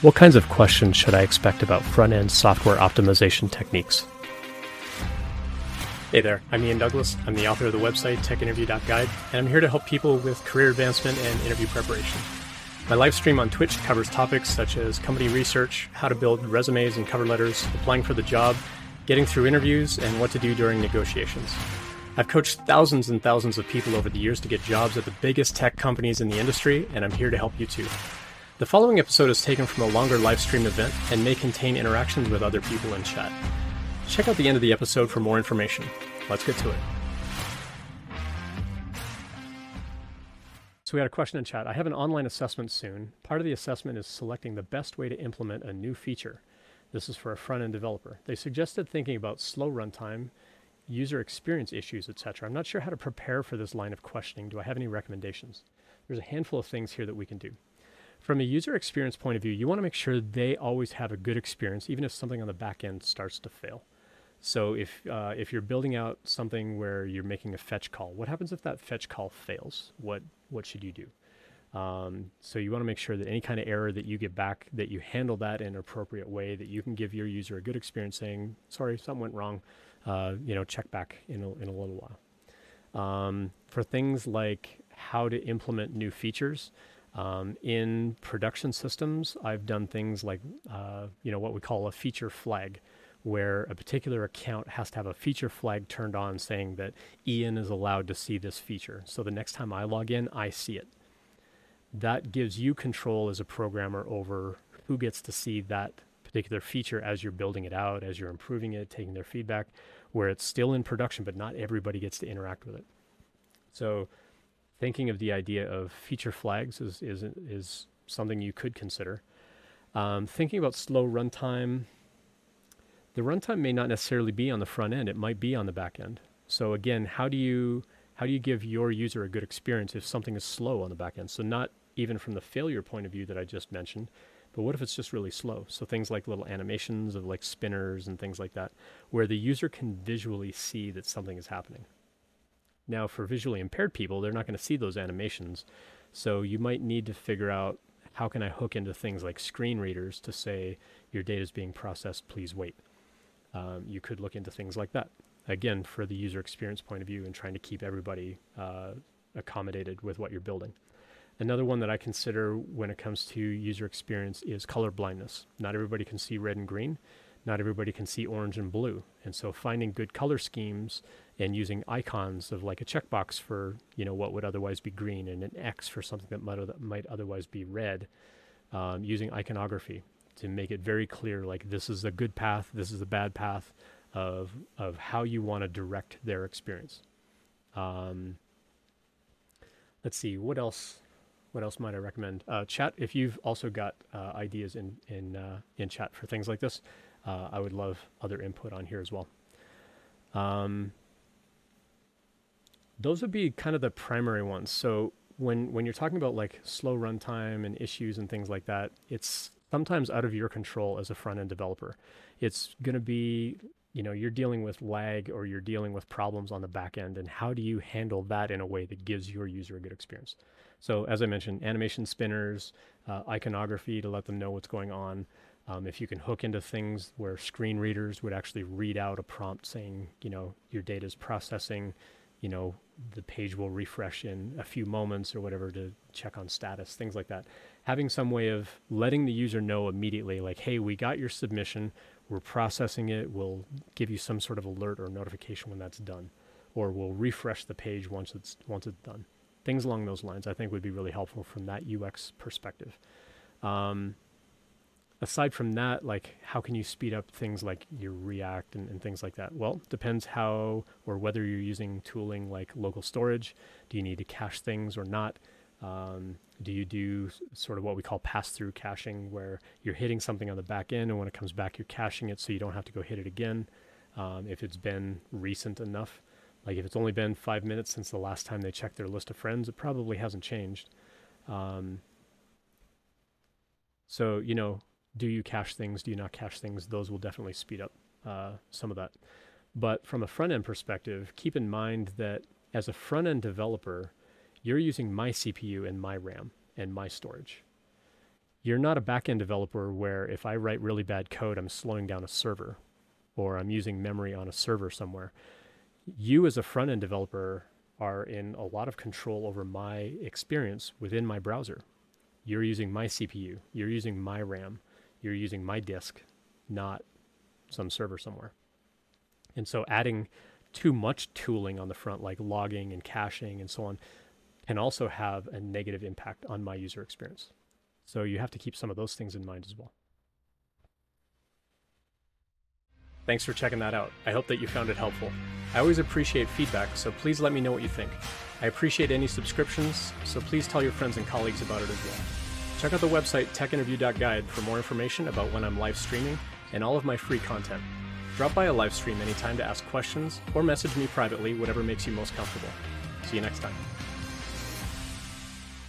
What kinds of questions should I expect about front end software optimization techniques? Hey there, I'm Ian Douglas. I'm the author of the website techinterview.guide, and I'm here to help people with career advancement and interview preparation. My live stream on Twitch covers topics such as company research, how to build resumes and cover letters, applying for the job, getting through interviews, and what to do during negotiations. I've coached thousands and thousands of people over the years to get jobs at the biggest tech companies in the industry, and I'm here to help you too. The following episode is taken from a longer live stream event and may contain interactions with other people in chat. Check out the end of the episode for more information. Let's get to it. So, we had a question in chat. I have an online assessment soon. Part of the assessment is selecting the best way to implement a new feature. This is for a front end developer. They suggested thinking about slow runtime, user experience issues, etc. I'm not sure how to prepare for this line of questioning. Do I have any recommendations? There's a handful of things here that we can do from a user experience point of view, you want to make sure they always have a good experience, even if something on the back end starts to fail. So if uh, if you're building out something where you're making a fetch call, what happens if that fetch call fails? What what should you do? Um, so you want to make sure that any kind of error that you get back, that you handle that in an appropriate way, that you can give your user a good experience, saying, "Sorry, something went wrong." Uh, you know, check back in a, in a little while. Um, for things like how to implement new features, um, in production systems, I've done things like, uh, you know, what we call a feature flag, where a particular account has to have a feature flag turned on saying that Ian is allowed to see this feature. So the next time I log in, I see it. That gives you control as a programmer over who gets to see that particular feature as you're building it out, as you're improving it, taking their feedback, where it's still in production, but not everybody gets to interact with it. So thinking of the idea of feature flags is is is something you could consider. Um, thinking about slow runtime, the runtime may not necessarily be on the front end; it might be on the back end. So again, how do you how do you give your user a good experience if something is slow on the back end? So not even from the failure point of view that I just mentioned, but what if it's just really slow? So things like little animations of like spinners and things like that, where the user can visually see that something is happening. Now, for visually impaired people, they're not going to see those animations. So you might need to figure out how can I hook into things like screen readers to say your data is being processed, please wait. Um, you could look into things like that. Again, for the user experience point of view and trying to keep everybody uh, accommodated with what you're building. Another one that I consider when it comes to user experience is color blindness. Not everybody can see red and green. Not everybody can see orange and blue. And so finding good color schemes and using icons of like a checkbox for you know what would otherwise be green and an X for something that might, might otherwise be red, um, using iconography to make it very clear like this is a good path, this is a bad path of of how you want to direct their experience. Um, let's see what else. What else might I recommend? Uh, chat. If you've also got uh, ideas in in uh, in chat for things like this, uh, I would love other input on here as well. Um, those would be kind of the primary ones. So when when you're talking about like slow runtime and issues and things like that, it's sometimes out of your control as a front end developer. It's going to be you know you're dealing with lag or you're dealing with problems on the back end and how do you handle that in a way that gives your user a good experience so as i mentioned animation spinners uh, iconography to let them know what's going on um, if you can hook into things where screen readers would actually read out a prompt saying you know your data is processing you know, the page will refresh in a few moments or whatever to check on status, things like that. Having some way of letting the user know immediately, like, hey, we got your submission, we're processing it, we'll give you some sort of alert or notification when that's done, or we'll refresh the page once it's once it's done. Things along those lines, I think, would be really helpful from that UX perspective. Um, aside from that, like how can you speed up things like your React and, and, things like that? Well, depends how or whether you're using tooling like local storage. Do you need to cache things or not? Um, do you do sort of what we call pass-through caching, where you're hitting something on the back end, and when it comes back, you're caching it so you don't have to go hit it again um, if it's been recent enough. Like if it's only been five minutes since the last time they checked their list of friends, it probably hasn't changed. Um, so you know, do you cache things? Do you not cache things? Those will definitely speed up uh, some of that. But from a front end perspective, keep in mind that as a front end developer, you're using my CPU and my RAM and my storage. You're not a back end developer where if I write really bad code, I'm slowing down a server or I'm using memory on a server somewhere. You, as a front end developer, are in a lot of control over my experience within my browser. You're using my CPU, you're using my RAM, you're using my disk, not some server somewhere. And so adding too much tooling on the front, like logging and caching and so on, can also have a negative impact on my user experience. So you have to keep some of those things in mind as well. Thanks for checking that out. I hope that you found it helpful. I always appreciate feedback, so please let me know what you think. I appreciate any subscriptions, so please tell your friends and colleagues about it as well. Check out the website techinterview.guide for more information about when I'm live streaming and all of my free content. Drop by a live stream anytime to ask questions or message me privately, whatever makes you most comfortable. See you next time.